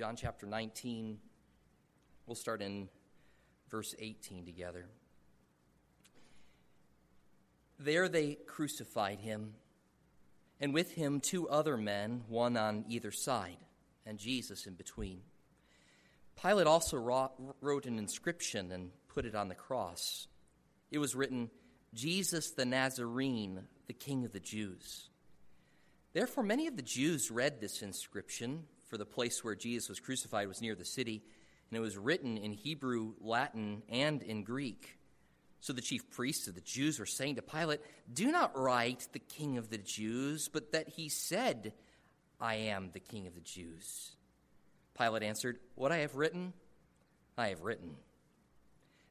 John chapter 19. We'll start in verse 18 together. There they crucified him, and with him two other men, one on either side, and Jesus in between. Pilate also wrote an inscription and put it on the cross. It was written, Jesus the Nazarene, the King of the Jews. Therefore, many of the Jews read this inscription, for the place where Jesus was crucified was near the city, and it was written in Hebrew, Latin, and in Greek. So the chief priests of the Jews were saying to Pilate, Do not write the King of the Jews, but that he said, I am the King of the Jews. Pilate answered, What I have written, I have written.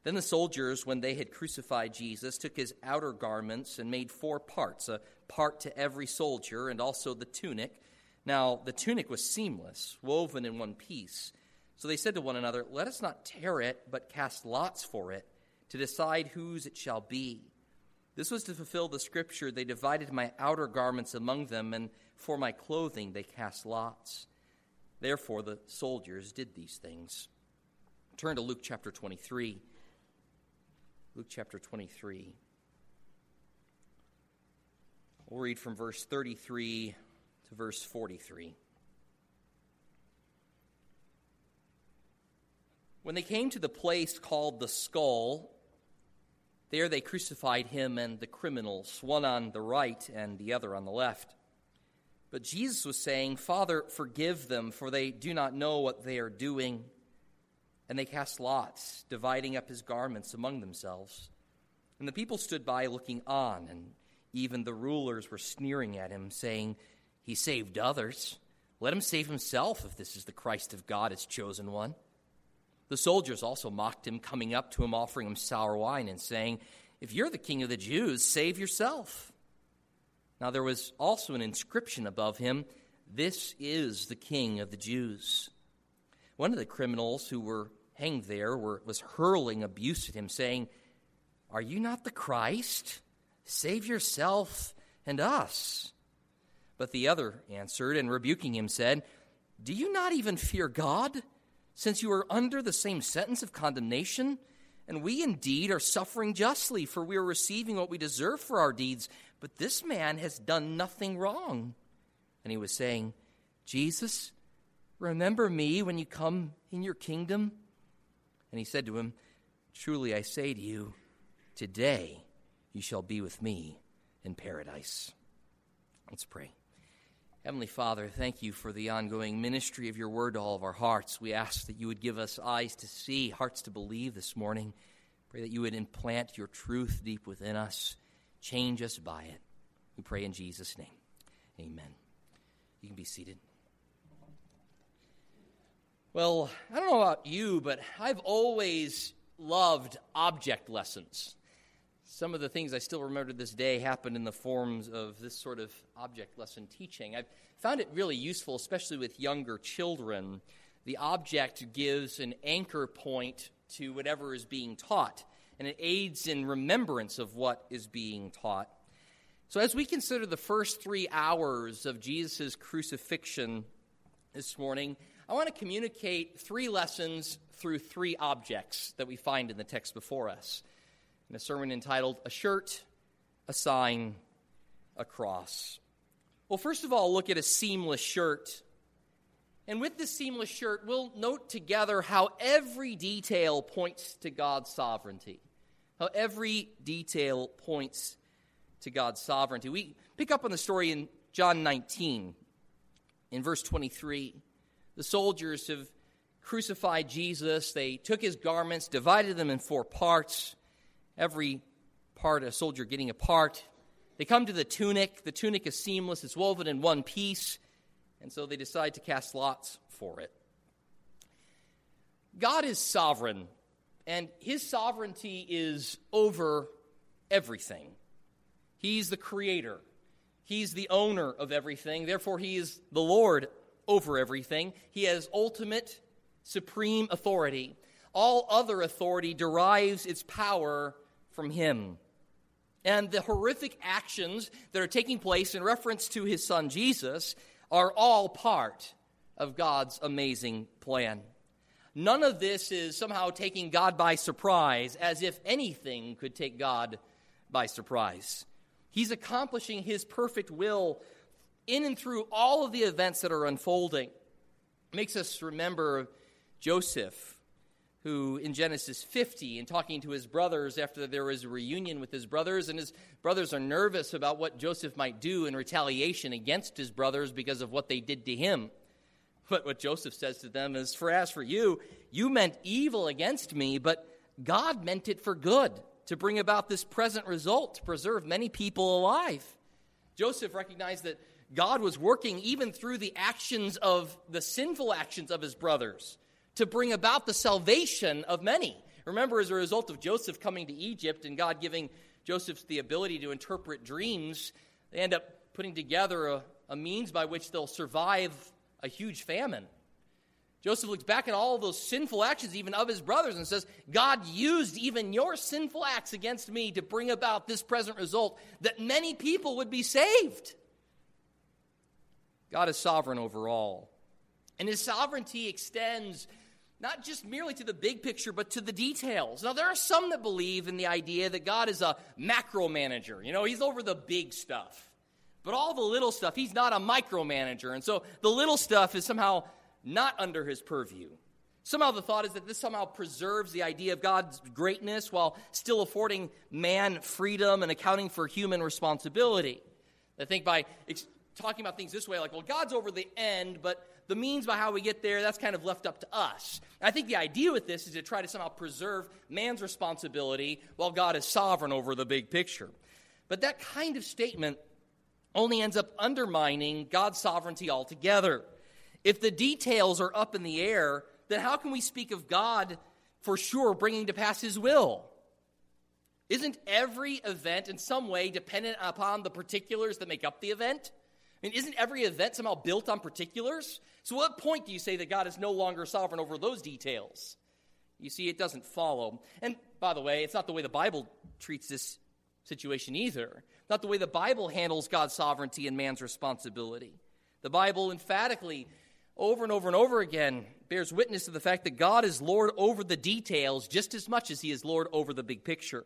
Then the soldiers, when they had crucified Jesus, took his outer garments and made four parts, a part to every soldier, and also the tunic. Now, the tunic was seamless, woven in one piece. So they said to one another, Let us not tear it, but cast lots for it, to decide whose it shall be. This was to fulfill the scripture They divided my outer garments among them, and for my clothing they cast lots. Therefore, the soldiers did these things. Turn to Luke chapter 23. Luke chapter 23. We'll read from verse 33 to verse 43. When they came to the place called the skull, there they crucified him and the criminals, one on the right and the other on the left. But Jesus was saying, Father, forgive them, for they do not know what they are doing. And they cast lots, dividing up his garments among themselves. And the people stood by looking on, and even the rulers were sneering at him, saying, He saved others. Let him save himself if this is the Christ of God, his chosen one. The soldiers also mocked him, coming up to him, offering him sour wine, and saying, If you're the king of the Jews, save yourself. Now there was also an inscription above him This is the king of the Jews. One of the criminals who were hanged there were, was hurling abuse at him, saying, Are you not the Christ? Save yourself and us. But the other answered and rebuking him said, Do you not even fear God, since you are under the same sentence of condemnation? And we indeed are suffering justly, for we are receiving what we deserve for our deeds. But this man has done nothing wrong. And he was saying, Jesus, remember me when you come in your kingdom. And he said to him, Truly I say to you, today you shall be with me in paradise. Let's pray. Heavenly Father, thank you for the ongoing ministry of your word to all of our hearts. We ask that you would give us eyes to see, hearts to believe this morning. Pray that you would implant your truth deep within us, change us by it. We pray in Jesus' name. Amen. You can be seated. Well, I don't know about you, but I've always loved object lessons. Some of the things I still remember to this day happened in the forms of this sort of object lesson teaching. I've found it really useful, especially with younger children. The object gives an anchor point to whatever is being taught, and it aids in remembrance of what is being taught. So, as we consider the first three hours of Jesus' crucifixion this morning, I want to communicate three lessons through three objects that we find in the text before us. In a sermon entitled A Shirt, a Sign, a Cross. Well, first of all, look at a seamless shirt. And with this seamless shirt, we'll note together how every detail points to God's sovereignty. How every detail points to God's sovereignty. We pick up on the story in John 19, in verse 23. The soldiers have crucified Jesus. They took his garments, divided them in four parts, every part, a soldier getting a part. They come to the tunic. The tunic is seamless, it's woven in one piece, and so they decide to cast lots for it. God is sovereign, and his sovereignty is over everything. He's the creator, he's the owner of everything, therefore, he is the Lord over everything. He has ultimate, supreme authority. All other authority derives its power from him. And the horrific actions that are taking place in reference to his son Jesus are all part of God's amazing plan. None of this is somehow taking God by surprise, as if anything could take God by surprise. He's accomplishing His perfect will in and through all of the events that are unfolding. It makes us remember Joseph, who in Genesis 50, in talking to his brothers after there was a reunion with his brothers, and his brothers are nervous about what Joseph might do in retaliation against his brothers because of what they did to him. But what Joseph says to them is, For as for you, you meant evil against me, but God meant it for good, to bring about this present result, to preserve many people alive. Joseph recognized that God was working even through the actions of the sinful actions of his brothers to bring about the salvation of many. Remember, as a result of Joseph coming to Egypt and God giving Joseph the ability to interpret dreams, they end up putting together a, a means by which they'll survive a huge famine. Joseph looks back at all those sinful actions, even of his brothers, and says, God used even your sinful acts against me to bring about this present result that many people would be saved. God is sovereign over all. And his sovereignty extends not just merely to the big picture, but to the details. Now, there are some that believe in the idea that God is a macro manager. You know, he's over the big stuff. But all the little stuff, he's not a micromanager. And so the little stuff is somehow not under his purview. Somehow the thought is that this somehow preserves the idea of God's greatness while still affording man freedom and accounting for human responsibility. I think by ex- talking about things this way, like, well, God's over the end, but the means by how we get there, that's kind of left up to us. And I think the idea with this is to try to somehow preserve man's responsibility while God is sovereign over the big picture. But that kind of statement only ends up undermining God's sovereignty altogether. If the details are up in the air, then how can we speak of God for sure bringing to pass his will? Isn't every event in some way dependent upon the particulars that make up the event? I mean, isn't every event somehow built on particulars? So, what point do you say that God is no longer sovereign over those details? You see, it doesn't follow. And by the way, it's not the way the Bible treats this situation either. Not the way the Bible handles God's sovereignty and man's responsibility. The Bible emphatically, over and over and over again, bears witness to the fact that God is Lord over the details just as much as He is Lord over the big picture.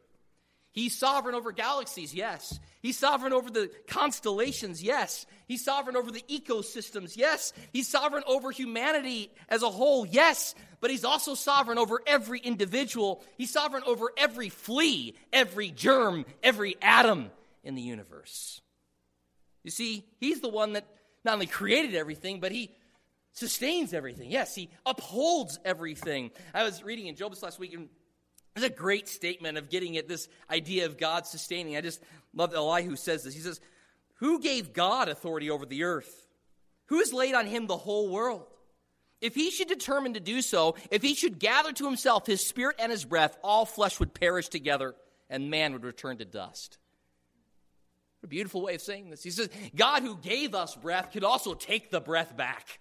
He's sovereign over galaxies, yes. He's sovereign over the constellations, yes. He's sovereign over the ecosystems, yes. He's sovereign over humanity as a whole, yes. But he's also sovereign over every individual. He's sovereign over every flea, every germ, every atom in the universe. You see, he's the one that not only created everything, but he sustains everything. Yes, he upholds everything. I was reading in Job this last week, and it's a great statement of getting at this idea of God sustaining. I just love Elihu says this. He says, Who gave God authority over the earth? Who has laid on him the whole world? If he should determine to do so, if he should gather to himself his spirit and his breath, all flesh would perish together, and man would return to dust. What a beautiful way of saying this. He says, God who gave us breath could also take the breath back.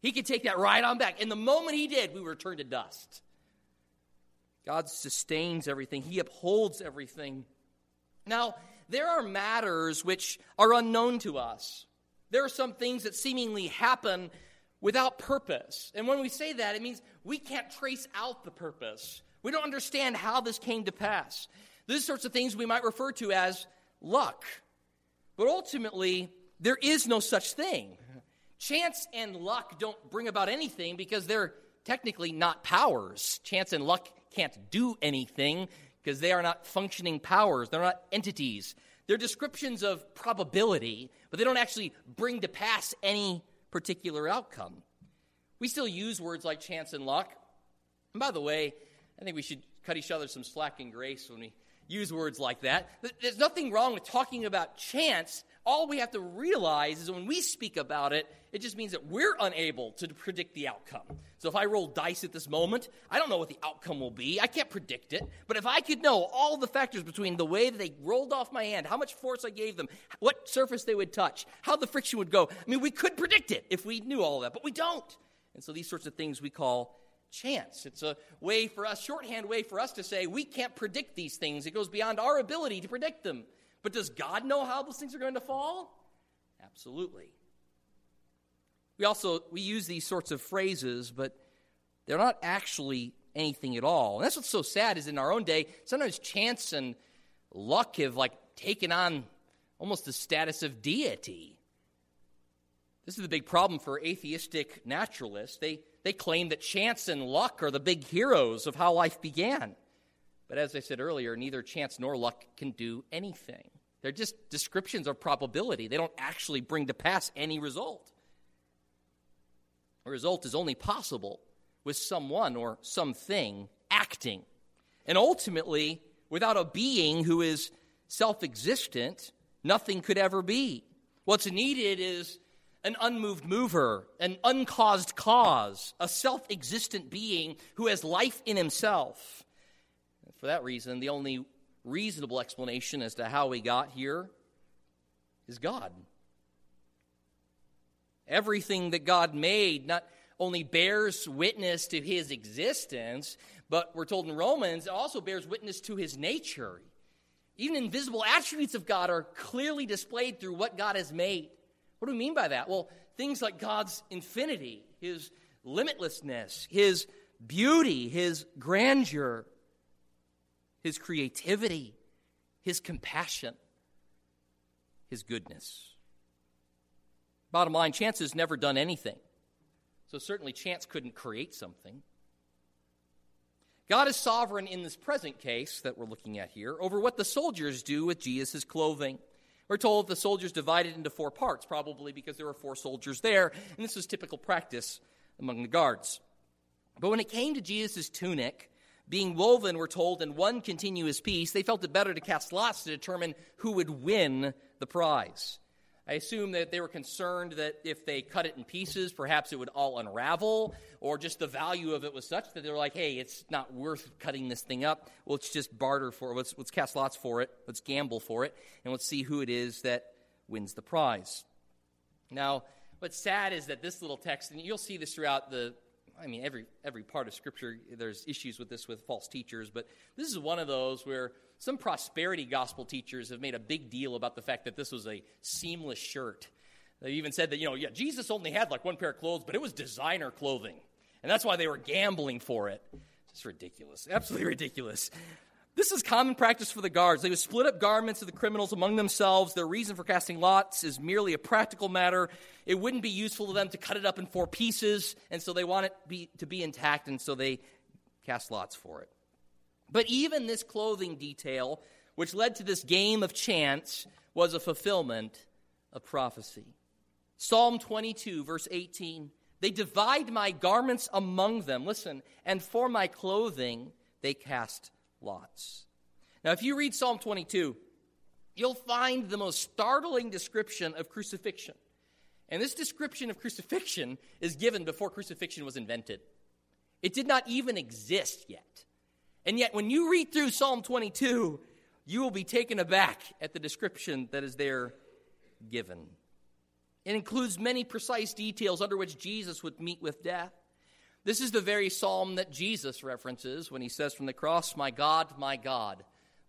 He could take that right on back. And the moment he did, we returned to dust. God sustains everything, He upholds everything. Now, there are matters which are unknown to us. There are some things that seemingly happen without purpose. And when we say that, it means we can't trace out the purpose. We don't understand how this came to pass. These sorts of things we might refer to as luck. But ultimately, there is no such thing. Chance and luck don't bring about anything because they're technically not powers. Chance and luck can't do anything because they are not functioning powers, they're not entities. They're descriptions of probability, but they don't actually bring to pass any particular outcome. We still use words like chance and luck. And by the way, I think we should cut each other some slack and grace when we use words like that. There's nothing wrong with talking about chance. All we have to realize is when we speak about it, it just means that we're unable to predict the outcome. So if I roll dice at this moment, I don't know what the outcome will be. I can't predict it. But if I could know all the factors between the way that they rolled off my hand, how much force I gave them, what surface they would touch, how the friction would go, I mean, we could predict it if we knew all that, but we don't. And so these sorts of things we call chance. It's a way for us, shorthand way for us to say we can't predict these things. It goes beyond our ability to predict them. But does God know how those things are going to fall? Absolutely. We also we use these sorts of phrases, but they're not actually anything at all. And that's what's so sad is in our own day, sometimes chance and luck have like taken on almost the status of deity. This is the big problem for atheistic naturalists. They, they claim that chance and luck are the big heroes of how life began. But as I said earlier, neither chance nor luck can do anything. They're just descriptions of probability. They don't actually bring to pass any result. A result is only possible with someone or something acting. And ultimately, without a being who is self existent, nothing could ever be. What's needed is an unmoved mover, an uncaused cause, a self existent being who has life in himself. For that reason, the only reasonable explanation as to how we got here is God. Everything that God made not only bears witness to his existence, but we're told in Romans, it also bears witness to his nature. Even invisible attributes of God are clearly displayed through what God has made. What do we mean by that? Well, things like God's infinity, his limitlessness, his beauty, his grandeur, his creativity, his compassion, his goodness. Bottom line, chance has never done anything. So certainly chance couldn't create something. God is sovereign in this present case that we're looking at here over what the soldiers do with Jesus' clothing. We're told the soldiers divided into four parts, probably because there were four soldiers there, and this was typical practice among the guards. But when it came to Jesus' tunic, being woven, we're told, in one continuous piece, they felt it better to cast lots to determine who would win the prize. I assume that they were concerned that if they cut it in pieces, perhaps it would all unravel, or just the value of it was such that they were like, hey, it's not worth cutting this thing up. Let's just barter for it. Let's, let's cast lots for it. Let's gamble for it. And let's see who it is that wins the prize. Now, what's sad is that this little text, and you'll see this throughout the I mean, every, every part of Scripture, there's issues with this with false teachers, but this is one of those where some prosperity gospel teachers have made a big deal about the fact that this was a seamless shirt. They even said that, you know, yeah, Jesus only had like one pair of clothes, but it was designer clothing. And that's why they were gambling for it. It's ridiculous. Absolutely ridiculous. This is common practice for the guards. They would split up garments of the criminals among themselves. Their reason for casting lots is merely a practical matter. It wouldn't be useful to them to cut it up in four pieces, and so they want it be, to be intact, and so they cast lots for it. But even this clothing detail, which led to this game of chance, was a fulfillment of prophecy. Psalm 22, verse 18 They divide my garments among them, listen, and for my clothing they cast lots. Now, if you read Psalm 22, you'll find the most startling description of crucifixion. And this description of crucifixion is given before crucifixion was invented. It did not even exist yet. And yet, when you read through Psalm 22, you will be taken aback at the description that is there given. It includes many precise details under which Jesus would meet with death. This is the very psalm that Jesus references when he says from the cross, My God, my God,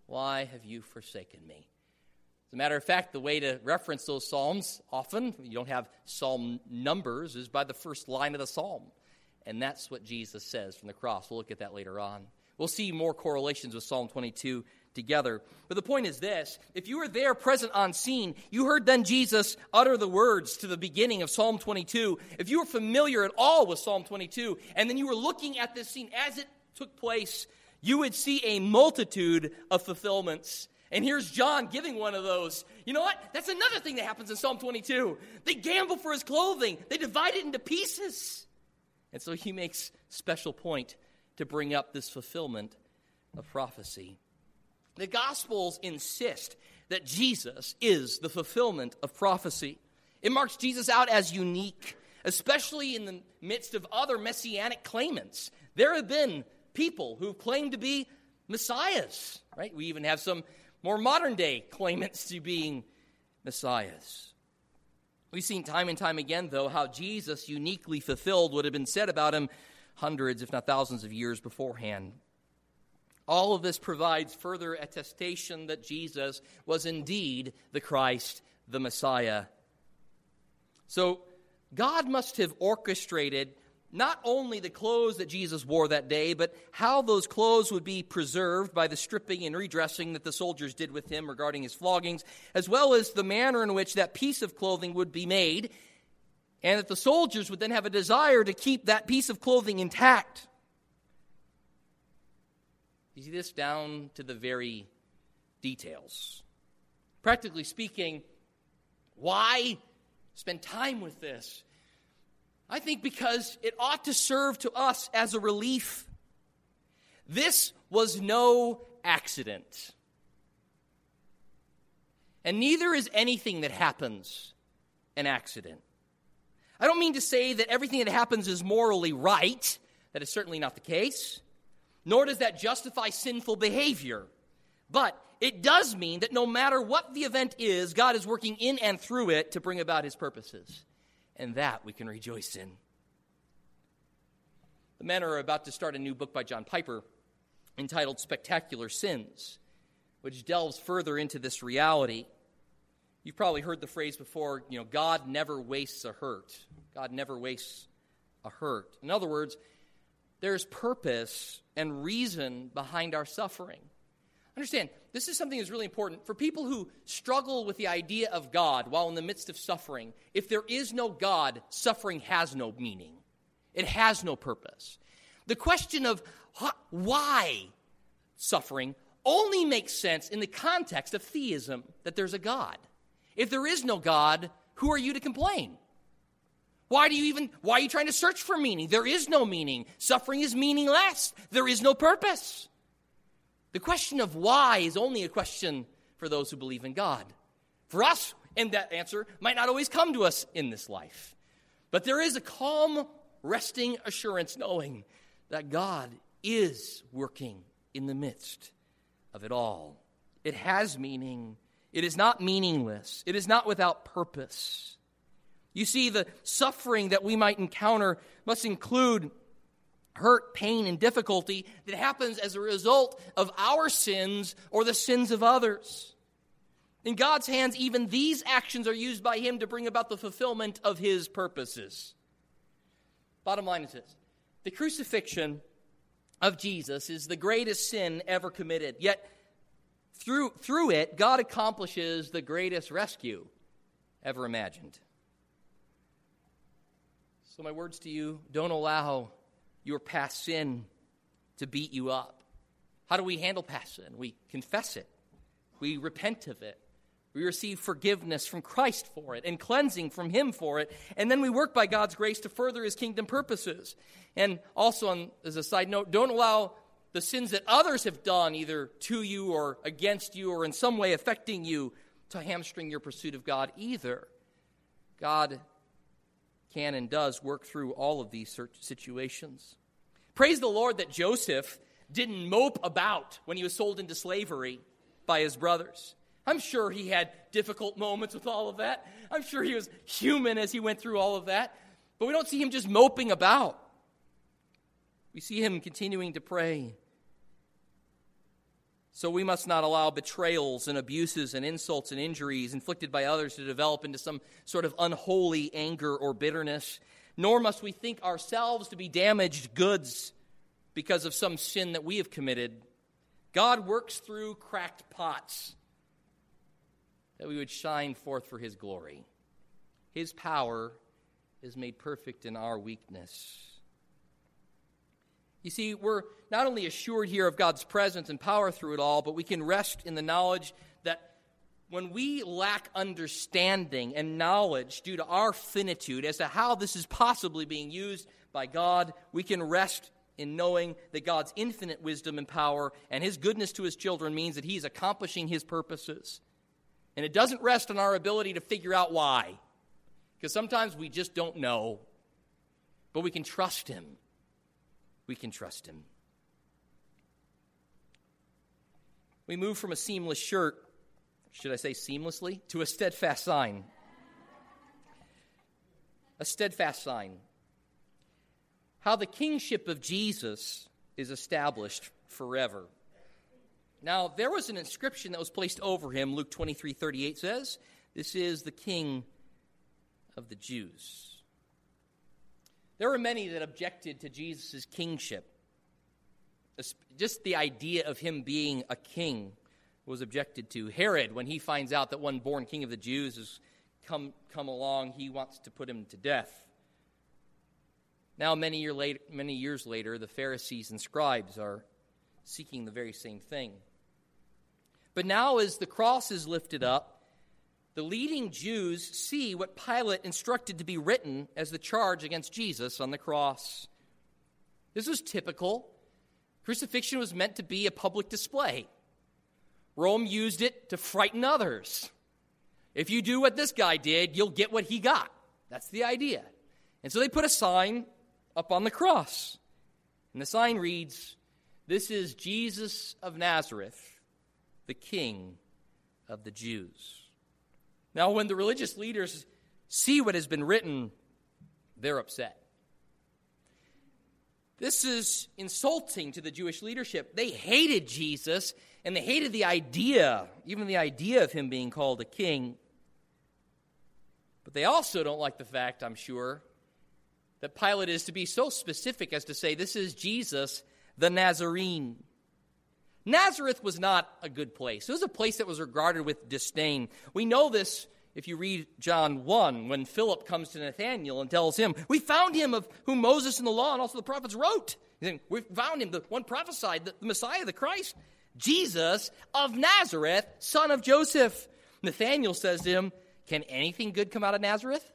why have you forsaken me? As a matter of fact, the way to reference those psalms often, you don't have psalm numbers, is by the first line of the psalm. And that's what Jesus says from the cross. We'll look at that later on. We'll see more correlations with Psalm 22 together. But the point is this if you were there present on scene, you heard then Jesus utter the words to the beginning of Psalm 22. If you were familiar at all with Psalm 22, and then you were looking at this scene as it took place, you would see a multitude of fulfillments. And here's John giving one of those. You know what? That's another thing that happens in Psalm 22. They gamble for his clothing, they divide it into pieces. And so he makes special point to bring up this fulfillment of prophecy. The Gospels insist that Jesus is the fulfillment of prophecy. It marks Jesus out as unique, especially in the midst of other messianic claimants. There have been people who claim to be messiahs, right? We even have some more modern day claimants to being messiahs. We've seen time and time again, though, how Jesus uniquely fulfilled what had been said about him hundreds, if not thousands, of years beforehand. All of this provides further attestation that Jesus was indeed the Christ, the Messiah. So, God must have orchestrated not only the clothes that Jesus wore that day, but how those clothes would be preserved by the stripping and redressing that the soldiers did with him regarding his floggings, as well as the manner in which that piece of clothing would be made, and that the soldiers would then have a desire to keep that piece of clothing intact. You see this down to the very details. Practically speaking, why spend time with this? I think because it ought to serve to us as a relief. This was no accident. And neither is anything that happens an accident. I don't mean to say that everything that happens is morally right. That is certainly not the case. Nor does that justify sinful behavior. But it does mean that no matter what the event is, God is working in and through it to bring about his purposes and that we can rejoice in. The men are about to start a new book by John Piper entitled Spectacular Sins, which delves further into this reality. You've probably heard the phrase before, you know, God never wastes a hurt. God never wastes a hurt. In other words, there's purpose and reason behind our suffering. Understand, this is something that's really important. For people who struggle with the idea of God while in the midst of suffering, if there is no God, suffering has no meaning, it has no purpose. The question of why suffering only makes sense in the context of theism, that there's a God. If there is no God, who are you to complain? Why do you even why are you trying to search for meaning? There is no meaning. Suffering is meaningless. There is no purpose. The question of why is only a question for those who believe in God. For us, and that answer might not always come to us in this life. But there is a calm, resting assurance knowing that God is working in the midst of it all. It has meaning, it is not meaningless, it is not without purpose. You see, the suffering that we might encounter must include hurt, pain, and difficulty that happens as a result of our sins or the sins of others. In God's hands, even these actions are used by Him to bring about the fulfillment of His purposes. Bottom line is this the crucifixion of Jesus is the greatest sin ever committed, yet through, through it, God accomplishes the greatest rescue ever imagined. So, my words to you don't allow your past sin to beat you up. How do we handle past sin? We confess it, we repent of it. We receive forgiveness from Christ for it and cleansing from Him for it. And then we work by God's grace to further His kingdom purposes. And also, on, as a side note, don't allow the sins that others have done, either to you or against you or in some way affecting you, to hamstring your pursuit of God either. God can and does work through all of these situations. Praise the Lord that Joseph didn't mope about when he was sold into slavery by his brothers. I'm sure he had difficult moments with all of that. I'm sure he was human as he went through all of that. But we don't see him just moping about. We see him continuing to pray so we must not allow betrayals and abuses and insults and injuries inflicted by others to develop into some sort of unholy anger or bitterness. Nor must we think ourselves to be damaged goods because of some sin that we have committed. God works through cracked pots that we would shine forth for His glory. His power is made perfect in our weakness. You see, we're not only assured here of God's presence and power through it all, but we can rest in the knowledge that when we lack understanding and knowledge due to our finitude as to how this is possibly being used by God, we can rest in knowing that God's infinite wisdom and power and his goodness to his children means that he's accomplishing his purposes. And it doesn't rest on our ability to figure out why, because sometimes we just don't know. But we can trust him we can trust Him. We move from a seamless shirt, should I say seamlessly, to a steadfast sign. A steadfast sign. How the kingship of Jesus is established forever. Now, there was an inscription that was placed over him, Luke 23 38 says. This is the King of the Jews. There were many that objected to Jesus' kingship. Just the idea of him being a king was objected to. Herod, when he finds out that one born king of the Jews has come, come along, he wants to put him to death. Now, many, year later, many years later, the Pharisees and scribes are seeking the very same thing. But now, as the cross is lifted up, the leading Jews see what Pilate instructed to be written as the charge against Jesus on the cross. This was typical. Crucifixion was meant to be a public display. Rome used it to frighten others. If you do what this guy did, you'll get what he got. That's the idea. And so they put a sign up on the cross. And the sign reads, This is Jesus of Nazareth, the King of the Jews. Now, when the religious leaders see what has been written, they're upset. This is insulting to the Jewish leadership. They hated Jesus and they hated the idea, even the idea of him being called a king. But they also don't like the fact, I'm sure, that Pilate is to be so specific as to say, This is Jesus the Nazarene. Nazareth was not a good place. It was a place that was regarded with disdain. We know this if you read John 1, when Philip comes to Nathanael and tells him, We found him of whom Moses and the law and also the prophets wrote. We found him, the one prophesied, the Messiah, the Christ, Jesus of Nazareth, son of Joseph. Nathanael says to him, Can anything good come out of Nazareth?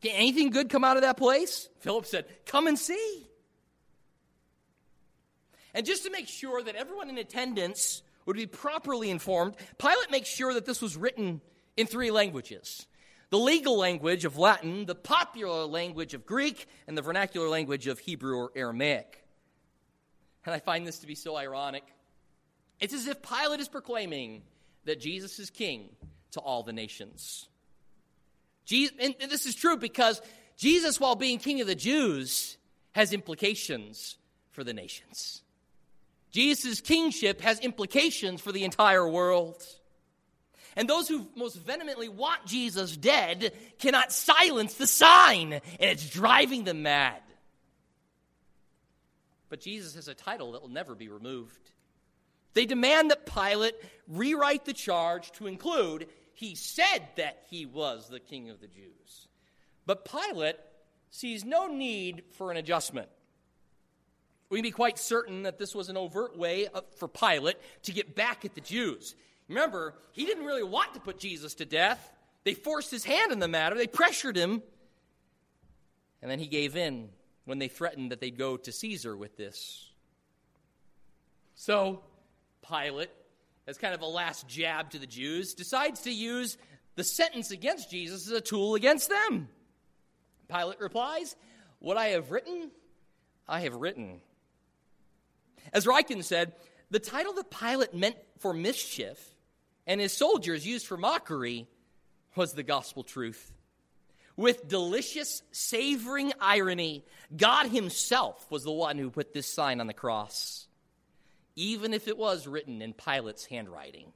Can anything good come out of that place? Philip said, Come and see. And just to make sure that everyone in attendance would be properly informed, Pilate makes sure that this was written in three languages the legal language of Latin, the popular language of Greek, and the vernacular language of Hebrew or Aramaic. And I find this to be so ironic. It's as if Pilate is proclaiming that Jesus is king to all the nations. Jesus, and this is true because Jesus, while being king of the Jews, has implications for the nations. Jesus' kingship has implications for the entire world. And those who most vehemently want Jesus dead cannot silence the sign, and it's driving them mad. But Jesus has a title that will never be removed. They demand that Pilate rewrite the charge to include he said that he was the king of the Jews. But Pilate sees no need for an adjustment. We can be quite certain that this was an overt way for Pilate to get back at the Jews. Remember, he didn't really want to put Jesus to death. They forced his hand in the matter, they pressured him. And then he gave in when they threatened that they'd go to Caesar with this. So, Pilate, as kind of a last jab to the Jews, decides to use the sentence against Jesus as a tool against them. Pilate replies, What I have written, I have written. As Ryken said, the title that Pilate meant for mischief and his soldiers used for mockery was the gospel truth. With delicious, savoring irony, God Himself was the one who put this sign on the cross, even if it was written in Pilate's handwriting.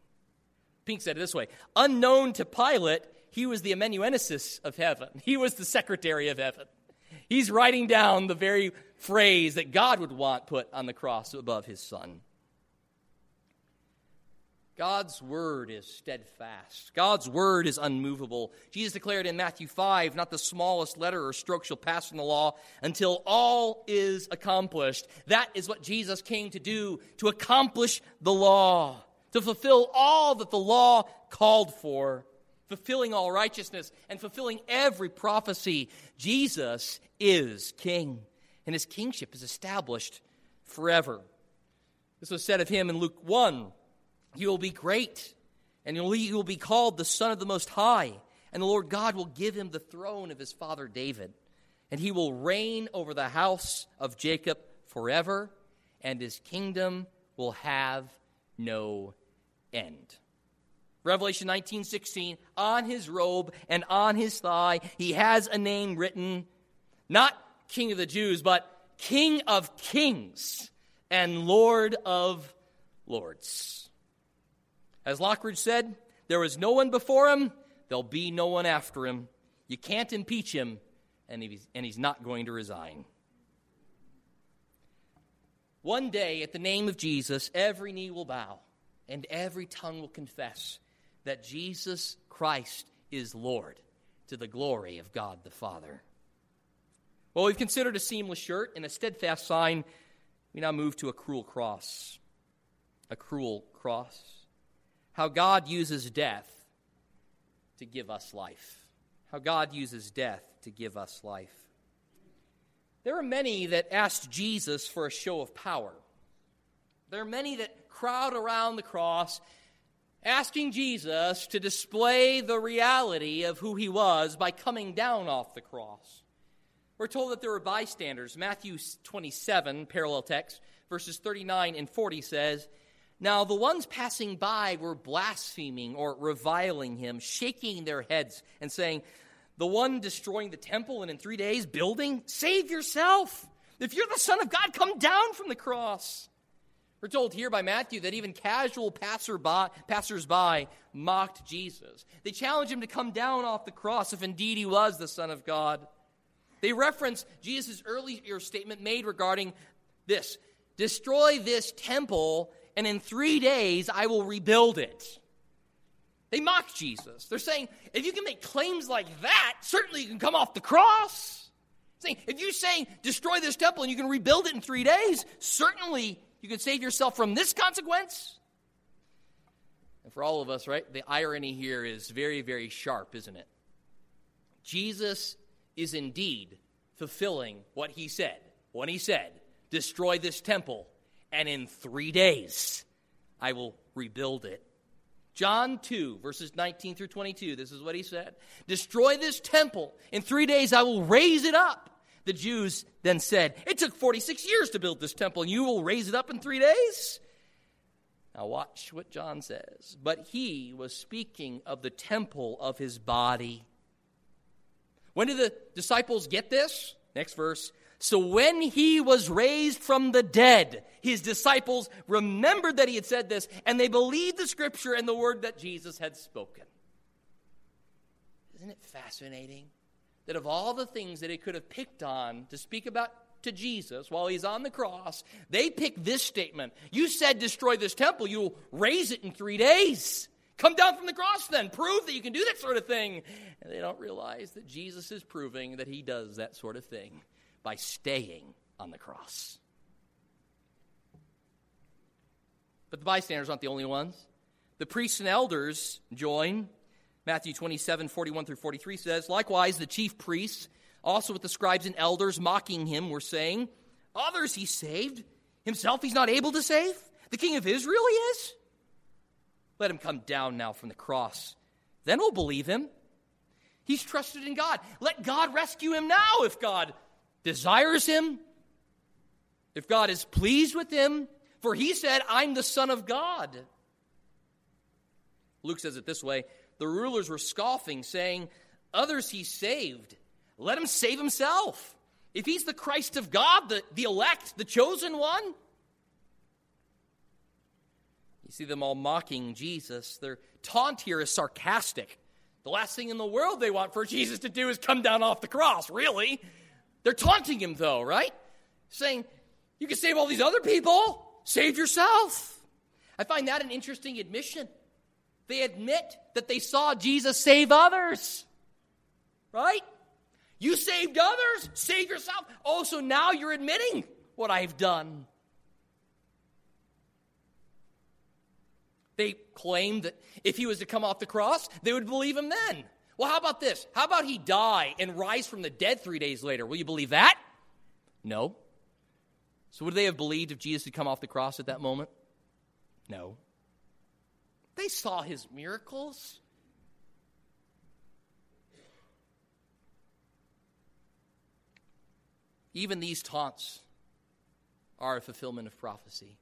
Pink said it this way Unknown to Pilate, he was the amanuensis of heaven, he was the secretary of heaven. He's writing down the very phrase that God would want put on the cross above his son. God's word is steadfast. God's word is unmovable. Jesus declared in Matthew 5 not the smallest letter or stroke shall pass from the law until all is accomplished. That is what Jesus came to do, to accomplish the law, to fulfill all that the law called for, fulfilling all righteousness and fulfilling every prophecy. Jesus is king, and his kingship is established forever. This was said of him in Luke 1. He will be great, and he will be called the Son of the Most High. And the Lord God will give him the throne of his father David. And he will reign over the house of Jacob forever, and his kingdom will have no end. Revelation 19:16 on his robe and on his thigh he has a name written not king of the Jews but king of kings and lord of lords. As Lockridge said, there was no one before him, there'll be no one after him. You can't impeach him and he's, and he's not going to resign. One day, at the name of Jesus, every knee will bow and every tongue will confess that Jesus Christ is Lord to the glory of God the Father. Well, we've considered a seamless shirt and a steadfast sign. We now move to a cruel cross. A cruel cross. How God uses death to give us life. How God uses death to give us life. There are many that asked Jesus for a show of power. There are many that crowd around the cross asking Jesus to display the reality of who he was by coming down off the cross. We're told that there were bystanders. Matthew 27, parallel text, verses 39 and 40 says, Now the ones passing by were blaspheming or reviling him, shaking their heads and saying, The one destroying the temple and in three days building, save yourself. If you're the Son of God, come down from the cross. We're told here by Matthew that even casual passerby, passersby mocked Jesus. They challenged him to come down off the cross if indeed he was the Son of God. They reference Jesus' earlier statement made regarding this destroy this temple, and in three days I will rebuild it. They mock Jesus. They're saying, if you can make claims like that, certainly you can come off the cross. Saying, if you're saying destroy this temple and you can rebuild it in three days, certainly you can save yourself from this consequence. And for all of us, right, the irony here is very, very sharp, isn't it? Jesus is indeed fulfilling what he said when he said, Destroy this temple, and in three days I will rebuild it. John 2, verses 19 through 22, this is what he said Destroy this temple, in three days I will raise it up. The Jews then said, It took 46 years to build this temple, and you will raise it up in three days? Now, watch what John says. But he was speaking of the temple of his body. When did the disciples get this? Next verse. So when he was raised from the dead, his disciples remembered that he had said this, and they believed the scripture and the word that Jesus had spoken. Isn't it fascinating? that of all the things that it could have picked on to speak about to Jesus while he's on the cross, they pick this statement You said, destroy this temple, you'll raise it in three days. Come down from the cross then. Prove that you can do that sort of thing. And they don't realize that Jesus is proving that he does that sort of thing by staying on the cross. But the bystanders aren't the only ones. The priests and elders join Matthew 27, 41 through 43 says, Likewise, the chief priests, also with the scribes and elders mocking him, were saying, Others he saved, himself he's not able to save. The king of Israel he is. Let him come down now from the cross. Then we'll believe him. He's trusted in God. Let God rescue him now if God desires him, if God is pleased with him. For he said, I'm the Son of God. Luke says it this way the rulers were scoffing, saying, Others he saved. Let him save himself. If he's the Christ of God, the, the elect, the chosen one. You see them all mocking Jesus. Their taunt here is sarcastic. The last thing in the world they want for Jesus to do is come down off the cross, really. They're taunting him, though, right? Saying, You can save all these other people, save yourself. I find that an interesting admission. They admit that they saw Jesus save others. Right? You saved others, save yourself. Oh, so now you're admitting what I've done. They claimed that if he was to come off the cross, they would believe him then. Well, how about this? How about he die and rise from the dead three days later? Will you believe that? No. So would they have believed if Jesus had come off the cross at that moment? No. They saw his miracles. Even these taunts are a fulfillment of prophecy.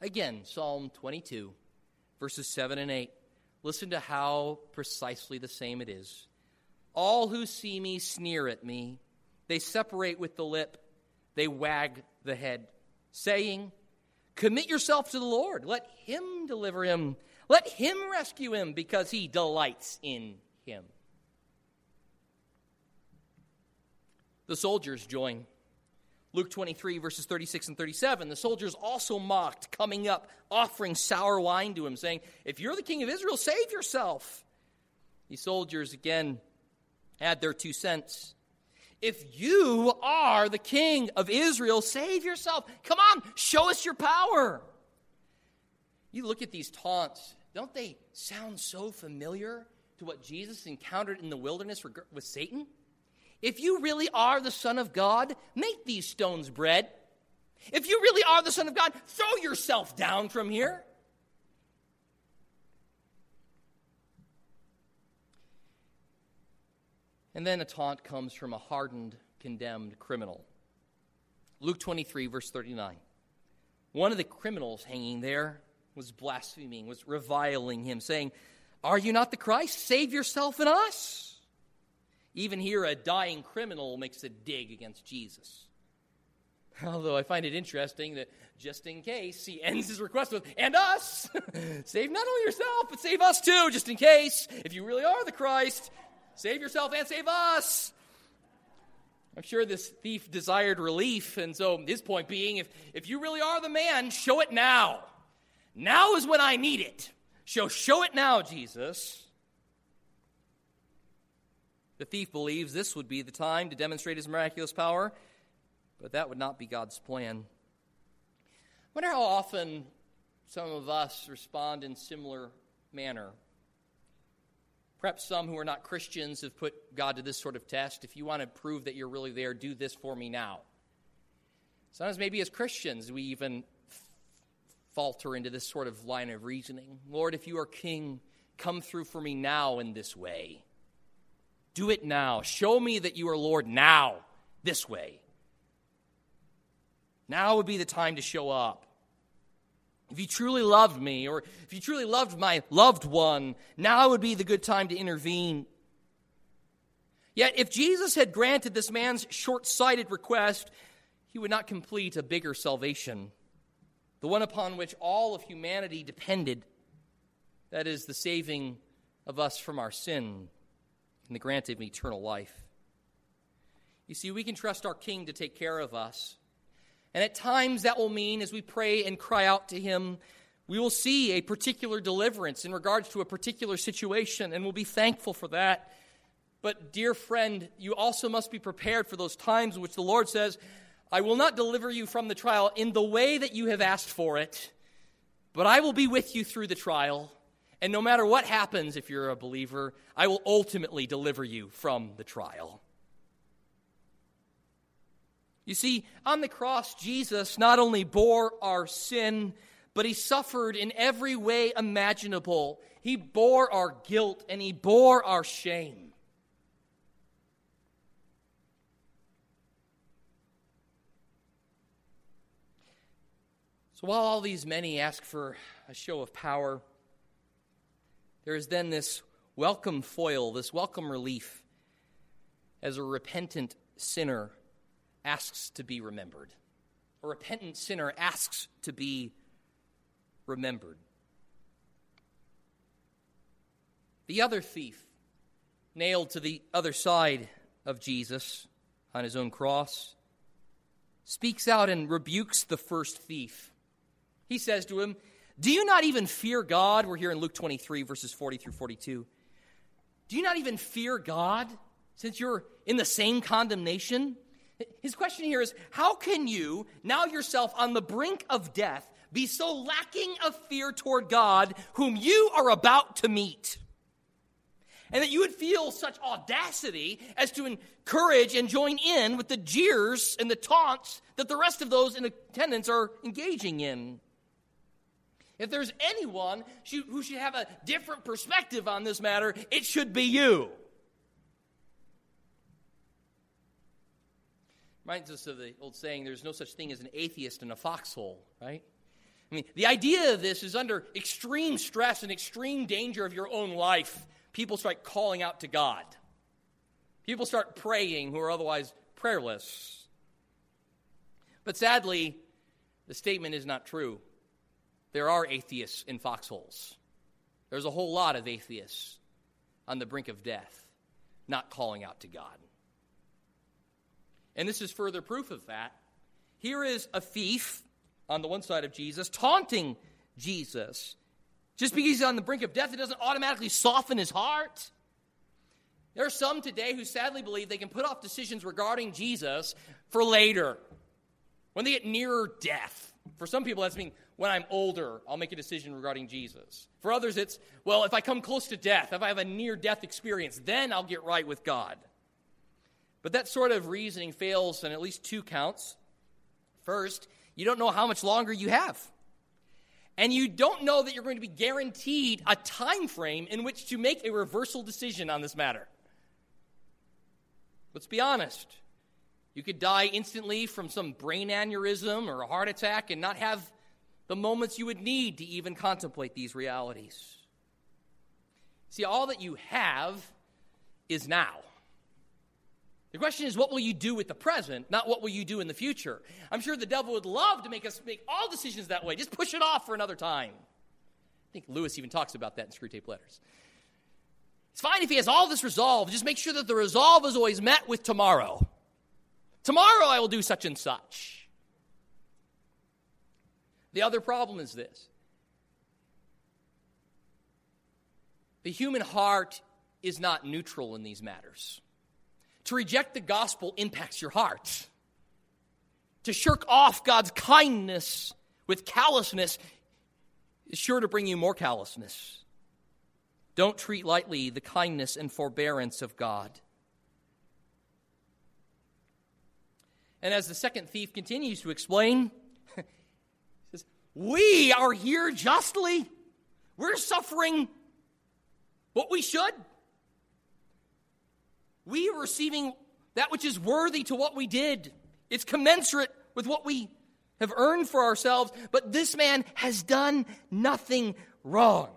Again, Psalm 22, verses 7 and 8. Listen to how precisely the same it is. All who see me sneer at me. They separate with the lip. They wag the head, saying, Commit yourself to the Lord. Let him deliver him let him rescue him because he delights in him. The soldiers join. Luke 23, verses 36 and 37. The soldiers also mocked, coming up, offering sour wine to him, saying, If you're the king of Israel, save yourself. These soldiers again add their two cents. If you are the king of Israel, save yourself. Come on, show us your power. You look at these taunts, don't they sound so familiar to what Jesus encountered in the wilderness with Satan? If you really are the Son of God, make these stones bread. If you really are the Son of God, throw yourself down from here. And then a taunt comes from a hardened, condemned criminal. Luke 23, verse 39. One of the criminals hanging there was blaspheming, was reviling him, saying, Are you not the Christ? Save yourself and us. Even here, a dying criminal makes a dig against Jesus. Although I find it interesting that just in case, he ends his request with, and us. save not only yourself, but save us too, just in case. If you really are the Christ, save yourself and save us. I'm sure this thief desired relief, and so his point being if, if you really are the man, show it now. Now is when I need it. So show it now, Jesus. The thief believes this would be the time to demonstrate his miraculous power, but that would not be God's plan. I wonder how often some of us respond in similar manner. Perhaps some who are not Christians have put God to this sort of test. If you want to prove that you're really there, do this for me now. Sometimes, maybe as Christians, we even falter into this sort of line of reasoning. Lord, if you are king, come through for me now in this way. Do it now. Show me that you are Lord now, this way. Now would be the time to show up. If you truly loved me, or if you truly loved my loved one, now would be the good time to intervene. Yet, if Jesus had granted this man's short sighted request, he would not complete a bigger salvation, the one upon which all of humanity depended that is, the saving of us from our sin and the granting of eternal life. You see, we can trust our King to take care of us. And at times that will mean, as we pray and cry out to Him, we will see a particular deliverance in regards to a particular situation, and we'll be thankful for that. But, dear friend, you also must be prepared for those times in which the Lord says, I will not deliver you from the trial in the way that you have asked for it, but I will be with you through the trial. And no matter what happens, if you're a believer, I will ultimately deliver you from the trial. You see, on the cross, Jesus not only bore our sin, but he suffered in every way imaginable. He bore our guilt and he bore our shame. So while all these many ask for a show of power, there is then this welcome foil, this welcome relief as a repentant sinner asks to be remembered. A repentant sinner asks to be remembered. The other thief, nailed to the other side of Jesus on his own cross, speaks out and rebukes the first thief. He says to him, do you not even fear God? We're here in Luke 23, verses 40 through 42. Do you not even fear God since you're in the same condemnation? His question here is How can you, now yourself on the brink of death, be so lacking of fear toward God, whom you are about to meet? And that you would feel such audacity as to encourage and join in with the jeers and the taunts that the rest of those in attendance are engaging in. If there's anyone who should have a different perspective on this matter, it should be you. Reminds us of the old saying there's no such thing as an atheist in a foxhole, right? I mean, the idea of this is under extreme stress and extreme danger of your own life, people start calling out to God. People start praying who are otherwise prayerless. But sadly, the statement is not true there are atheists in foxholes. There's a whole lot of atheists on the brink of death, not calling out to God. And this is further proof of that. Here is a thief on the one side of Jesus taunting Jesus. Just because he's on the brink of death, it doesn't automatically soften his heart. There are some today who sadly believe they can put off decisions regarding Jesus for later, when they get nearer death. For some people, that's mean when I'm older, I'll make a decision regarding Jesus. For others, it's, well, if I come close to death, if I have a near death experience, then I'll get right with God. But that sort of reasoning fails on at least two counts. First, you don't know how much longer you have. And you don't know that you're going to be guaranteed a time frame in which to make a reversal decision on this matter. Let's be honest. You could die instantly from some brain aneurysm or a heart attack and not have the moments you would need to even contemplate these realities. See, all that you have is now. The question is, what will you do with the present, not what will you do in the future? I'm sure the devil would love to make us make all decisions that way. Just push it off for another time. I think Lewis even talks about that in Screwtape Letters. It's fine if he has all this resolve. Just make sure that the resolve is always met with tomorrow. Tomorrow I will do such and such. The other problem is this the human heart is not neutral in these matters. To reject the gospel impacts your heart. To shirk off God's kindness with callousness is sure to bring you more callousness. Don't treat lightly the kindness and forbearance of God. And as the second thief continues to explain, We are here justly. We're suffering what we should. We are receiving that which is worthy to what we did. It's commensurate with what we have earned for ourselves, but this man has done nothing wrong.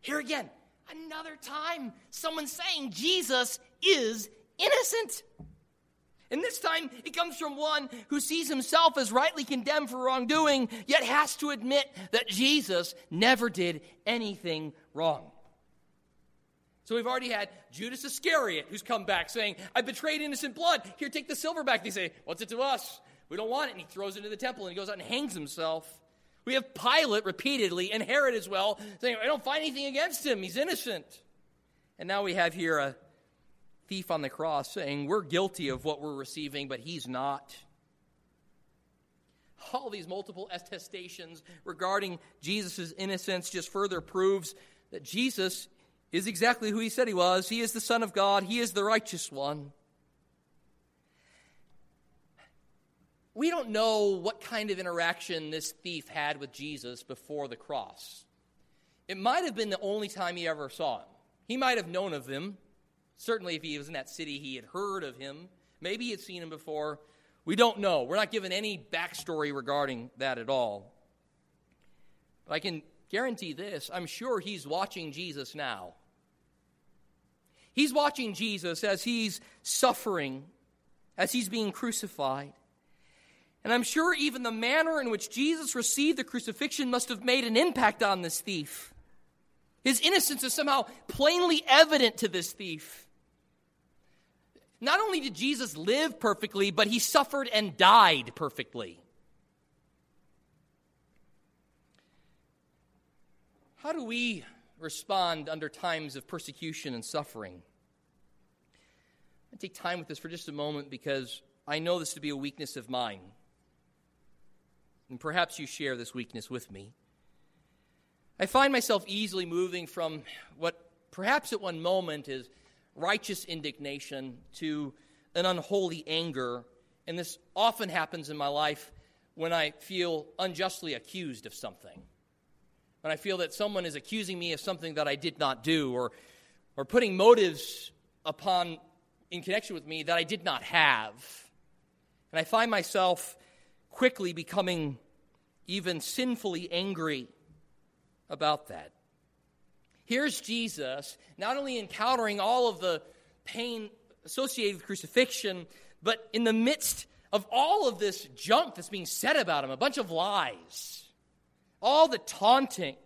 Here again, another time, someone saying Jesus is innocent. And this time, it comes from one who sees himself as rightly condemned for wrongdoing, yet has to admit that Jesus never did anything wrong. So we've already had Judas Iscariot who's come back saying, I betrayed innocent blood. Here, take the silver back. They say, What's it to us? We don't want it. And he throws it into the temple and he goes out and hangs himself. We have Pilate repeatedly and Herod as well saying, I don't find anything against him. He's innocent. And now we have here a thief on the cross saying, We're guilty of what we're receiving, but he's not. All these multiple attestations regarding Jesus' innocence just further proves that Jesus is exactly who he said he was. He is the Son of God, he is the righteous one. We don't know what kind of interaction this thief had with Jesus before the cross. It might have been the only time he ever saw him. He might have known of him. Certainly, if he was in that city, he had heard of him. Maybe he had seen him before. We don't know. We're not given any backstory regarding that at all. But I can guarantee this I'm sure he's watching Jesus now. He's watching Jesus as he's suffering, as he's being crucified. And I'm sure even the manner in which Jesus received the crucifixion must have made an impact on this thief. His innocence is somehow plainly evident to this thief. Not only did Jesus live perfectly, but he suffered and died perfectly. How do we respond under times of persecution and suffering. I take time with this for just a moment because I know this to be a weakness of mine. And perhaps you share this weakness with me. I find myself easily moving from what perhaps at one moment is righteous indignation to an unholy anger. And this often happens in my life when I feel unjustly accused of something when I feel that someone is accusing me of something that I did not do or, or putting motives upon in connection with me that I did not have. And I find myself quickly becoming even sinfully angry about that. Here's Jesus not only encountering all of the pain associated with crucifixion, but in the midst of all of this junk that's being said about him, a bunch of lies all the taunting.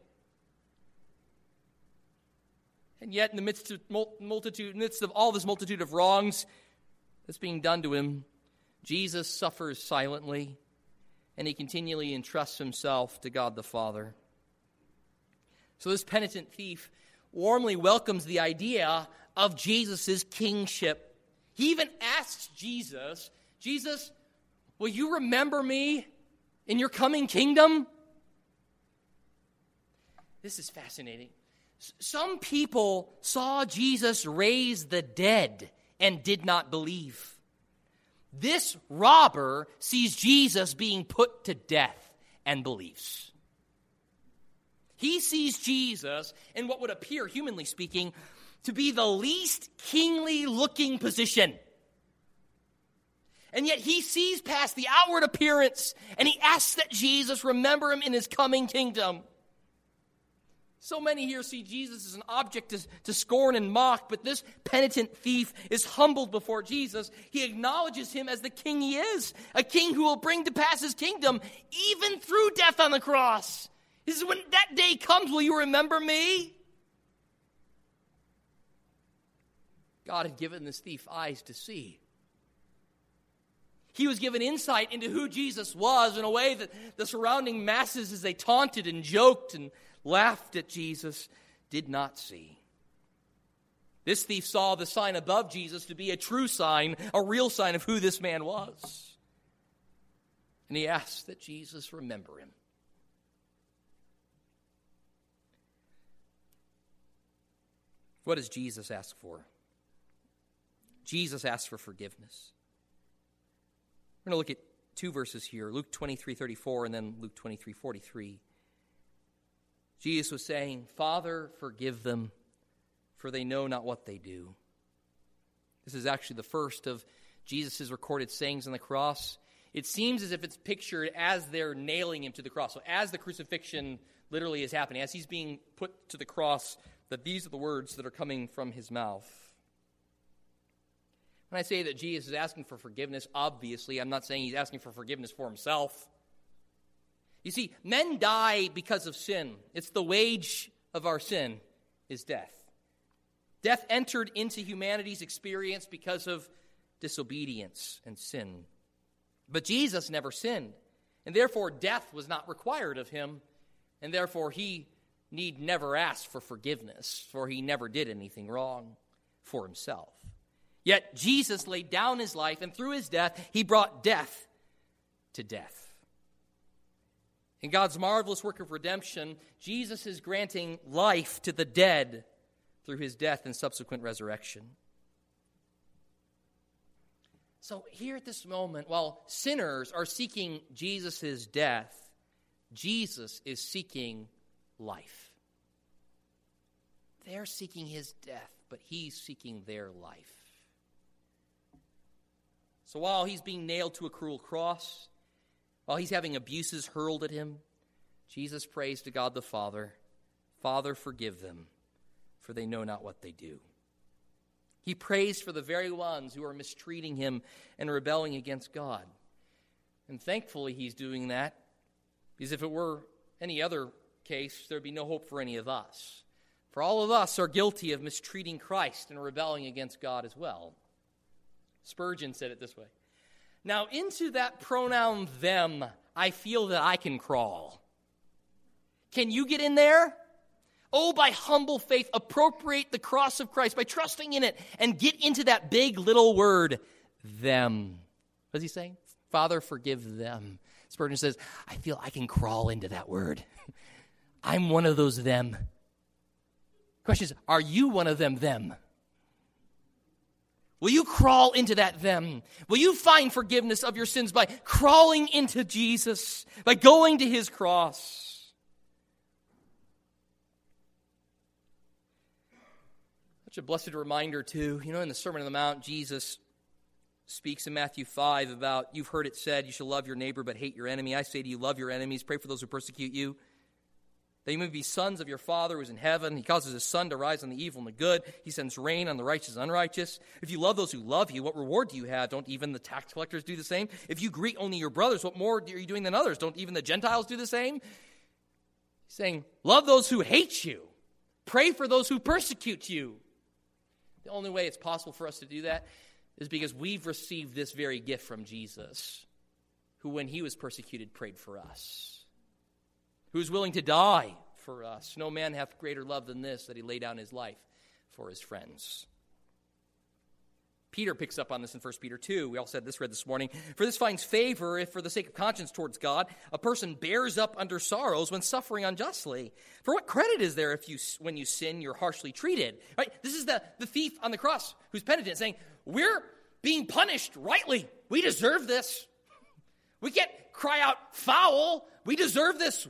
And yet, in the midst of multitude, midst of all this multitude of wrongs that's being done to him, Jesus suffers silently, and he continually entrusts himself to God the Father. So this penitent thief warmly welcomes the idea of Jesus' kingship. He even asks Jesus, Jesus, will you remember me in your coming kingdom? This is fascinating. Some people saw Jesus raise the dead and did not believe. This robber sees Jesus being put to death and believes. He sees Jesus in what would appear, humanly speaking, to be the least kingly looking position. And yet he sees past the outward appearance and he asks that Jesus remember him in his coming kingdom. So many here see Jesus as an object to, to, scorn and mock, but this penitent thief is humbled before Jesus. He acknowledges him as the king he is, a king who will bring to pass his kingdom even through death on the cross. He says, When that day comes, will you remember me? God had given this thief eyes to see. He was given insight into who Jesus was in a way that the surrounding masses, as they taunted and joked and laughed at Jesus, did not see. This thief saw the sign above Jesus to be a true sign, a real sign of who this man was. And he asked that Jesus remember him. What does Jesus ask for? Jesus asks for forgiveness. We're going to look at two verses here Luke 23 34 and then Luke 23 43. Jesus was saying, Father, forgive them, for they know not what they do. This is actually the first of Jesus' recorded sayings on the cross. It seems as if it's pictured as they're nailing him to the cross. So, as the crucifixion literally is happening, as he's being put to the cross, that these are the words that are coming from his mouth. When I say that Jesus is asking for forgiveness, obviously, I'm not saying he's asking for forgiveness for himself. You see, men die because of sin. It's the wage of our sin is death. Death entered into humanity's experience because of disobedience and sin. But Jesus never sinned, and therefore death was not required of him, and therefore he need never ask for forgiveness, for he never did anything wrong for himself. Yet Jesus laid down his life, and through his death, he brought death to death. In God's marvelous work of redemption, Jesus is granting life to the dead through his death and subsequent resurrection. So, here at this moment, while sinners are seeking Jesus' death, Jesus is seeking life. They're seeking his death, but he's seeking their life. So, while he's being nailed to a cruel cross, while he's having abuses hurled at him, Jesus prays to God the Father, Father, forgive them, for they know not what they do. He prays for the very ones who are mistreating him and rebelling against God. And thankfully, he's doing that, because if it were any other case, there'd be no hope for any of us. For all of us are guilty of mistreating Christ and rebelling against God as well. Spurgeon said it this way now, into that pronoun them, I feel that I can crawl. Can you get in there? Oh, by humble faith, appropriate the cross of Christ by trusting in it and get into that big little word, them. What's he saying? Father, forgive them. Spurgeon says, I feel I can crawl into that word. I'm one of those them. Question is, are you one of them, them? Will you crawl into that them? Will you find forgiveness of your sins by crawling into Jesus, by going to his cross? Such a blessed reminder, too. You know, in the Sermon on the Mount, Jesus speaks in Matthew 5 about, You've heard it said, you shall love your neighbor but hate your enemy. I say to you, love your enemies, pray for those who persecute you that you may be sons of your Father who is in heaven. He causes his sun to rise on the evil and the good. He sends rain on the righteous and unrighteous. If you love those who love you, what reward do you have? Don't even the tax collectors do the same? If you greet only your brothers, what more are you doing than others? Don't even the Gentiles do the same? He's saying, Love those who hate you, pray for those who persecute you. The only way it's possible for us to do that is because we've received this very gift from Jesus, who, when he was persecuted, prayed for us, who is willing to die for us. No man hath greater love than this, that he lay down his life for his friends. Peter picks up on this in 1 Peter 2. We all said this read this morning. For this finds favor if, for the sake of conscience towards God, a person bears up under sorrows when suffering unjustly. For what credit is there if you, when you sin, you're harshly treated? Right? This is the, the thief on the cross who's penitent, saying, We're being punished rightly. We deserve this. We can't cry out foul. We deserve this.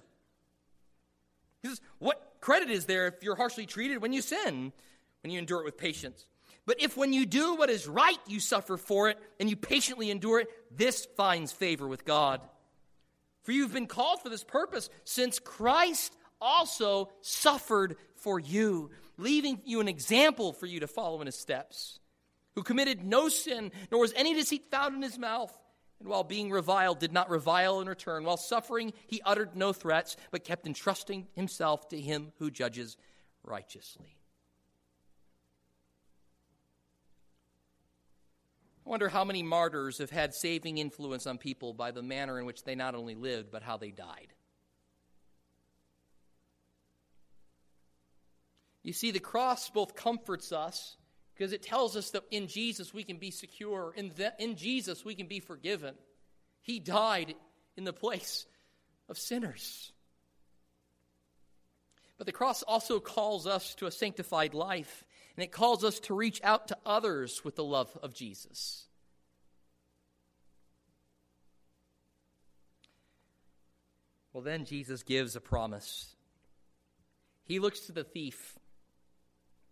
What credit is there if you're harshly treated when you sin, when you endure it with patience? But if when you do what is right, you suffer for it and you patiently endure it, this finds favor with God. For you've been called for this purpose, since Christ also suffered for you, leaving you an example for you to follow in his steps, who committed no sin, nor was any deceit found in his mouth. And while being reviled, did not revile in return. While suffering, he uttered no threats, but kept entrusting himself to him who judges righteously. I wonder how many martyrs have had saving influence on people by the manner in which they not only lived, but how they died. You see, the cross both comforts us because it tells us that in Jesus we can be secure, in, the, in Jesus we can be forgiven. He died in the place of sinners. But the cross also calls us to a sanctified life and it calls us to reach out to others with the love of Jesus. Well, then Jesus gives a promise. He looks to the thief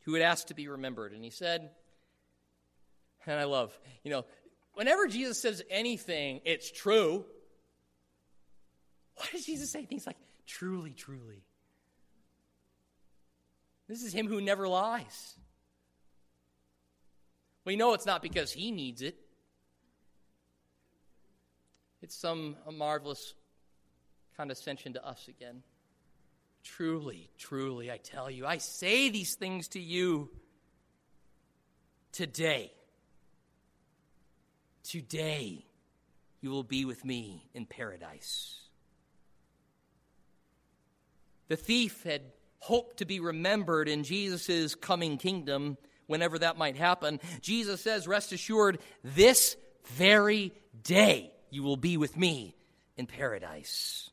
who had asked to be remembered, and he said, and I love, you know, whenever Jesus says anything, it's true. Why does Jesus say things like, truly, truly? This is him who never lies. We know it's not because he needs it. It's some marvelous condescension to us again. Truly, truly, I tell you, I say these things to you today. Today, you will be with me in paradise. The thief had hoped to be remembered in Jesus' coming kingdom whenever that might happen. Jesus says, Rest assured, this very day you will be with me in paradise.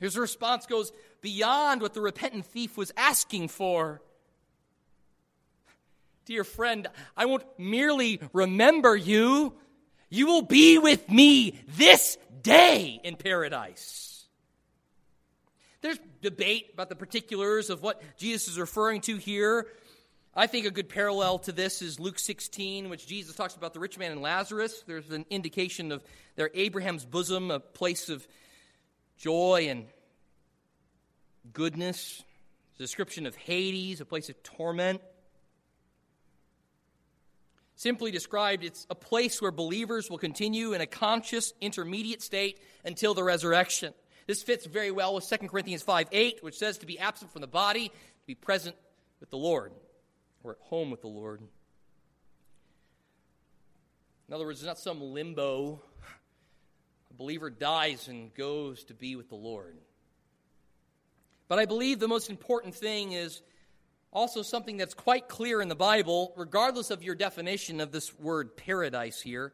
His response goes beyond what the repentant thief was asking for. Dear friend, I won't merely remember you, you will be with me this day in paradise. There's debate about the particulars of what Jesus is referring to here. I think a good parallel to this is Luke 16, which Jesus talks about the rich man and Lazarus. There's an indication of there Abraham's bosom, a place of joy and goodness. a description of Hades, a place of torment. Simply described, it's a place where believers will continue in a conscious intermediate state until the resurrection. This fits very well with 2 Corinthians 5 8, which says to be absent from the body, to be present with the Lord or at home with the Lord. In other words, it's not some limbo. Believer dies and goes to be with the Lord. But I believe the most important thing is also something that's quite clear in the Bible, regardless of your definition of this word paradise here.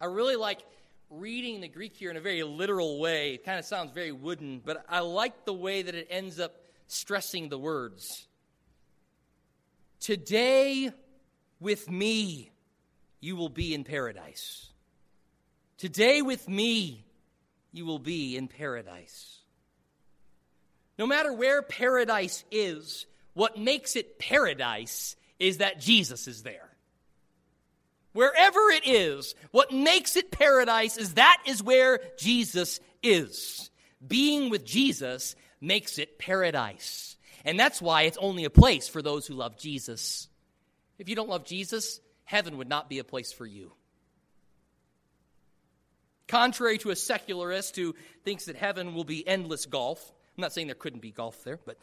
I really like reading the Greek here in a very literal way. It kind of sounds very wooden, but I like the way that it ends up stressing the words. Today, with me, you will be in paradise. Today, with me, you will be in paradise. No matter where paradise is, what makes it paradise is that Jesus is there. Wherever it is, what makes it paradise is that is where Jesus is. Being with Jesus makes it paradise. And that's why it's only a place for those who love Jesus. If you don't love Jesus, heaven would not be a place for you. Contrary to a secularist who thinks that heaven will be endless golf, I'm not saying there couldn't be golf there, but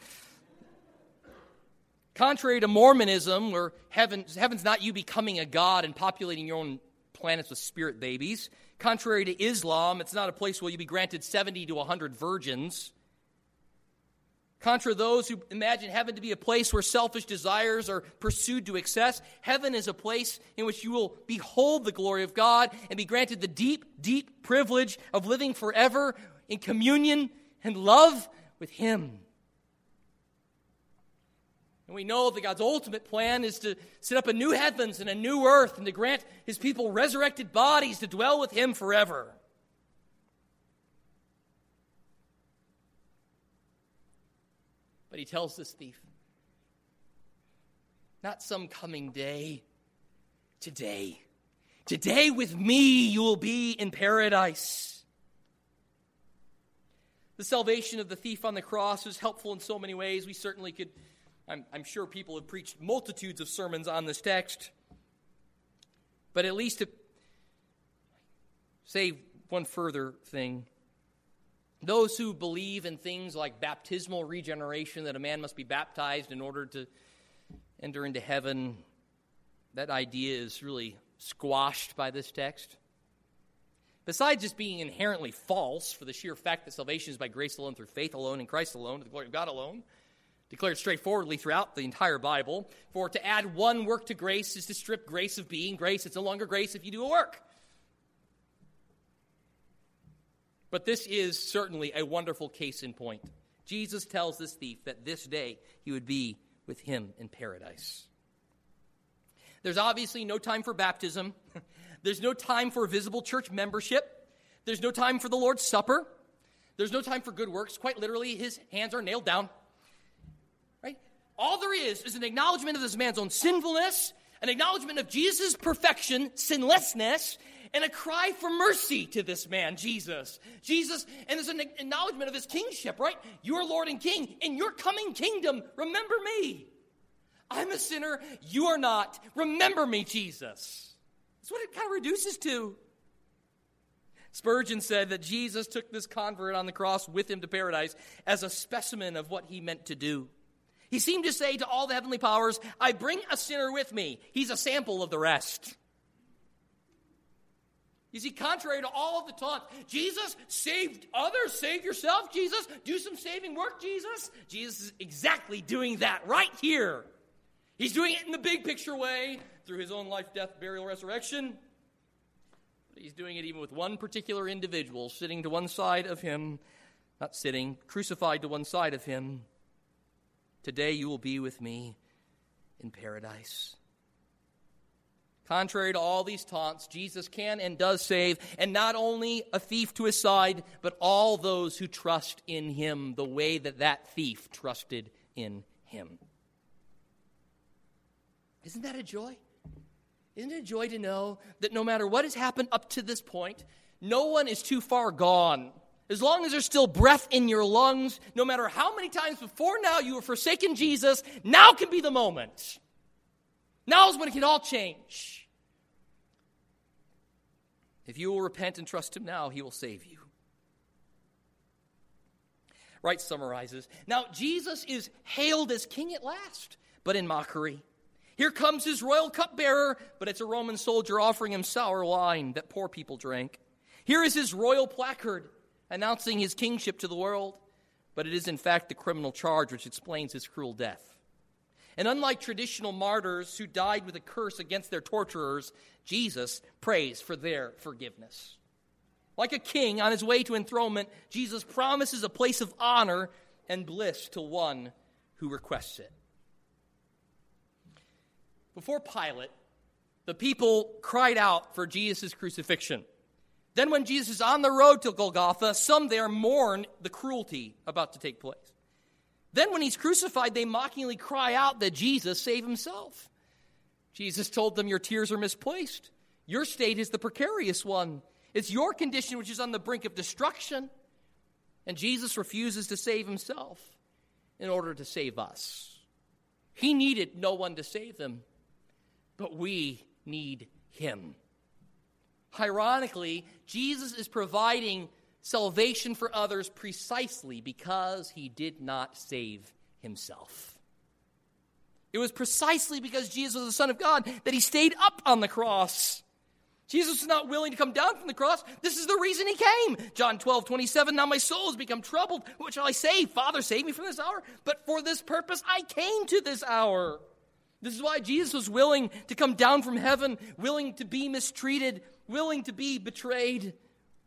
Contrary to Mormonism, where heaven, heaven's not you becoming a god and populating your own planets with spirit babies. Contrary to Islam, it's not a place where you be granted 70 to 100 virgins. Contra those who imagine heaven to be a place where selfish desires are pursued to excess, heaven is a place in which you will behold the glory of God and be granted the deep, deep privilege of living forever in communion and love with Him. And we know that God's ultimate plan is to set up a new heavens and a new earth and to grant His people resurrected bodies to dwell with Him forever. But he tells this thief, not some coming day, today. Today with me you will be in paradise. The salvation of the thief on the cross is helpful in so many ways. We certainly could, I'm, I'm sure people have preached multitudes of sermons on this text. But at least to say one further thing, those who believe in things like baptismal regeneration, that a man must be baptized in order to enter into heaven, that idea is really squashed by this text. Besides just being inherently false for the sheer fact that salvation is by grace alone, through faith alone, in Christ alone, to the glory of God alone, declared straightforwardly throughout the entire Bible, for to add one work to grace is to strip grace of being grace. It's no longer grace if you do a work. But this is certainly a wonderful case in point. Jesus tells this thief that this day he would be with him in paradise. There's obviously no time for baptism. There's no time for visible church membership. There's no time for the Lord's Supper. There's no time for good works. Quite literally, his hands are nailed down. Right? All there is is an acknowledgement of this man's own sinfulness, an acknowledgement of Jesus' perfection, sinlessness, and a cry for mercy to this man, Jesus. Jesus, and there's an acknowledgement of his kingship, right? You're Lord and King. In your coming kingdom, remember me. I'm a sinner. You are not. Remember me, Jesus. That's what it kind of reduces to. Spurgeon said that Jesus took this convert on the cross with him to paradise as a specimen of what he meant to do. He seemed to say to all the heavenly powers, I bring a sinner with me. He's a sample of the rest. You see, contrary to all of the taunts, Jesus saved others, save yourself, Jesus, do some saving work, Jesus. Jesus is exactly doing that right here. He's doing it in the big picture way through his own life, death, burial, resurrection. But he's doing it even with one particular individual sitting to one side of him, not sitting, crucified to one side of him. Today you will be with me in paradise. Contrary to all these taunts, Jesus can and does save, and not only a thief to his side, but all those who trust in him the way that that thief trusted in him. Isn't that a joy? Isn't it a joy to know that no matter what has happened up to this point, no one is too far gone? As long as there's still breath in your lungs, no matter how many times before now you have forsaken Jesus, now can be the moment. Now is when it can all change. If you will repent and trust Him now, He will save you. Wright summarizes Now, Jesus is hailed as king at last, but in mockery. Here comes his royal cupbearer, but it's a Roman soldier offering him sour wine that poor people drank. Here is his royal placard announcing his kingship to the world, but it is in fact the criminal charge which explains his cruel death. And unlike traditional martyrs who died with a curse against their torturers, Jesus prays for their forgiveness. Like a king on his way to enthronement, Jesus promises a place of honor and bliss to one who requests it. Before Pilate, the people cried out for Jesus' crucifixion. Then, when Jesus is on the road to Golgotha, some there mourn the cruelty about to take place. Then, when he's crucified, they mockingly cry out that Jesus save himself. Jesus told them, Your tears are misplaced. Your state is the precarious one. It's your condition which is on the brink of destruction. And Jesus refuses to save himself in order to save us. He needed no one to save them, but we need him. Ironically, Jesus is providing salvation for others precisely because he did not save himself. It was precisely because Jesus was the Son of God that he stayed up on the cross. Jesus was not willing to come down from the cross. This is the reason he came. John 12, 27. Now my soul has become troubled. What shall I say? Father, save me from this hour. But for this purpose I came to this hour. This is why Jesus was willing to come down from heaven, willing to be mistreated, willing to be betrayed,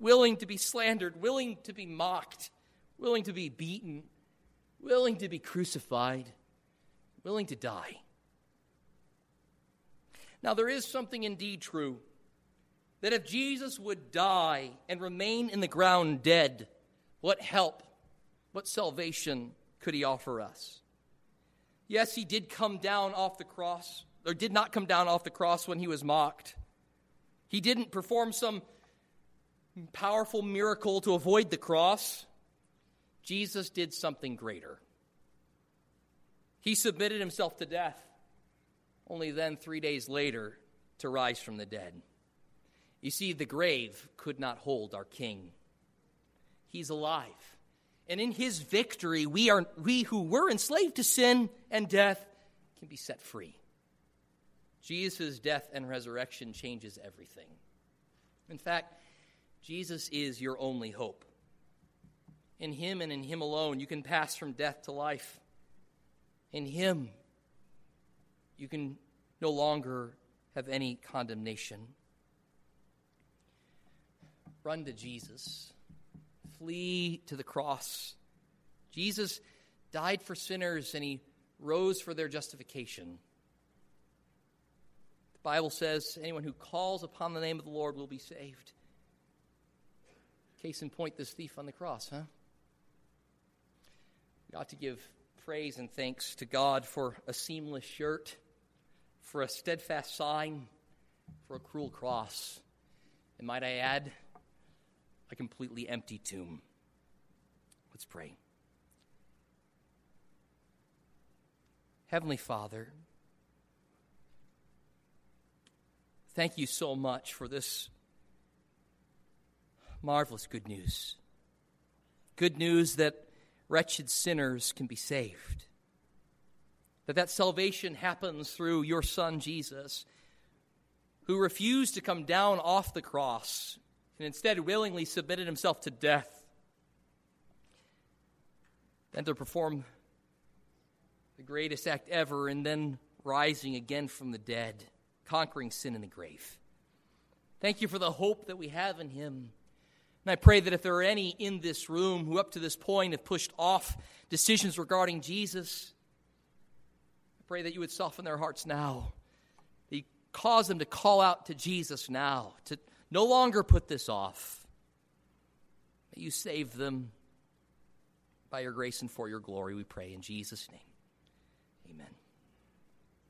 willing to be slandered, willing to be mocked, willing to be beaten, willing to be crucified, willing to die. Now, there is something indeed true that if Jesus would die and remain in the ground dead, what help, what salvation could he offer us? Yes, he did come down off the cross, or did not come down off the cross when he was mocked. He didn't perform some powerful miracle to avoid the cross. Jesus did something greater. He submitted himself to death, only then, three days later, to rise from the dead. You see, the grave could not hold our King. He's alive. And in his victory, we, are, we who were enslaved to sin and death can be set free. Jesus' death and resurrection changes everything. In fact, Jesus is your only hope. In him and in him alone, you can pass from death to life. In him, you can no longer have any condemnation. Run to Jesus flee to the cross. Jesus died for sinners and he rose for their justification. The Bible says anyone who calls upon the name of the Lord will be saved. Case in point, this thief on the cross, huh? We ought to give praise and thanks to God for a seamless shirt, for a steadfast sign, for a cruel cross. And might I add, a completely empty tomb. Let's pray. Heavenly Father, thank you so much for this marvelous good news. Good news that wretched sinners can be saved. That that salvation happens through your son Jesus, who refused to come down off the cross and instead willingly submitted himself to death than to perform the greatest act ever and then rising again from the dead, conquering sin in the grave. Thank you for the hope that we have in him. And I pray that if there are any in this room who up to this point have pushed off decisions regarding Jesus, I pray that you would soften their hearts now. That you cause them to call out to Jesus now, to no longer put this off. May you save them by your grace and for your glory, we pray in Jesus' name.